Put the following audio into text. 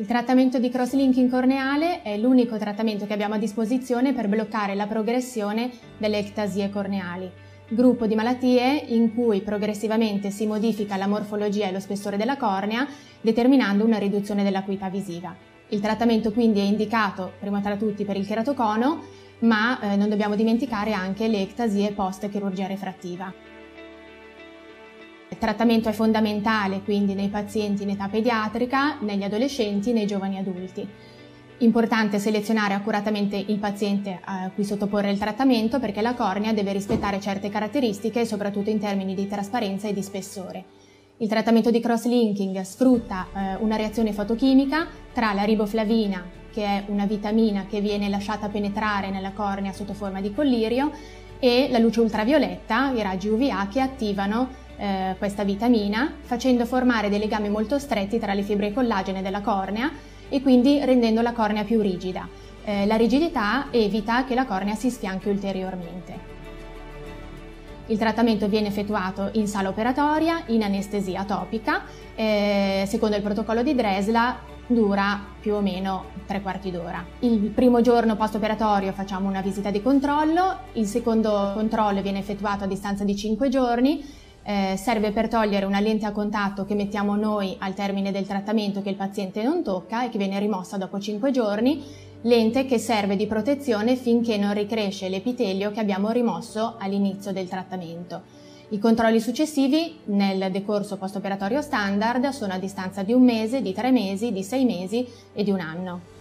Il trattamento di cross-linking corneale è l'unico trattamento che abbiamo a disposizione per bloccare la progressione delle ectasie corneali, gruppo di malattie in cui progressivamente si modifica la morfologia e lo spessore della cornea, determinando una riduzione dell'acuità visiva. Il trattamento quindi è indicato prima tra tutti per il keratocono, ma eh, non dobbiamo dimenticare anche le ectasie post-chirurgia refrattiva. Trattamento è fondamentale quindi nei pazienti in età pediatrica, negli adolescenti nei giovani adulti. Importante selezionare accuratamente il paziente a cui sottoporre il trattamento perché la cornea deve rispettare certe caratteristiche, soprattutto in termini di trasparenza e di spessore. Il trattamento di cross-linking sfrutta eh, una reazione fotochimica tra la riboflavina, che è una vitamina che viene lasciata penetrare nella cornea sotto forma di collirio, e la luce ultravioletta, i raggi UVA, che attivano eh, questa vitamina, facendo formare dei legami molto stretti tra le fibre collagene della cornea e quindi rendendo la cornea più rigida. Eh, la rigidità evita che la cornea si sfianchi ulteriormente. Il trattamento viene effettuato in sala operatoria, in anestesia topica, eh, secondo il protocollo di Dresla dura più o meno tre quarti d'ora. Il primo giorno post-operatorio facciamo una visita di controllo, il secondo controllo viene effettuato a distanza di 5 giorni eh, serve per togliere una lente a contatto che mettiamo noi al termine del trattamento che il paziente non tocca e che viene rimossa dopo 5 giorni, lente che serve di protezione finché non ricresce l'epitelio che abbiamo rimosso all'inizio del trattamento. I controlli successivi nel decorso post-operatorio standard sono a distanza di un mese, di tre mesi, di sei mesi e di un anno.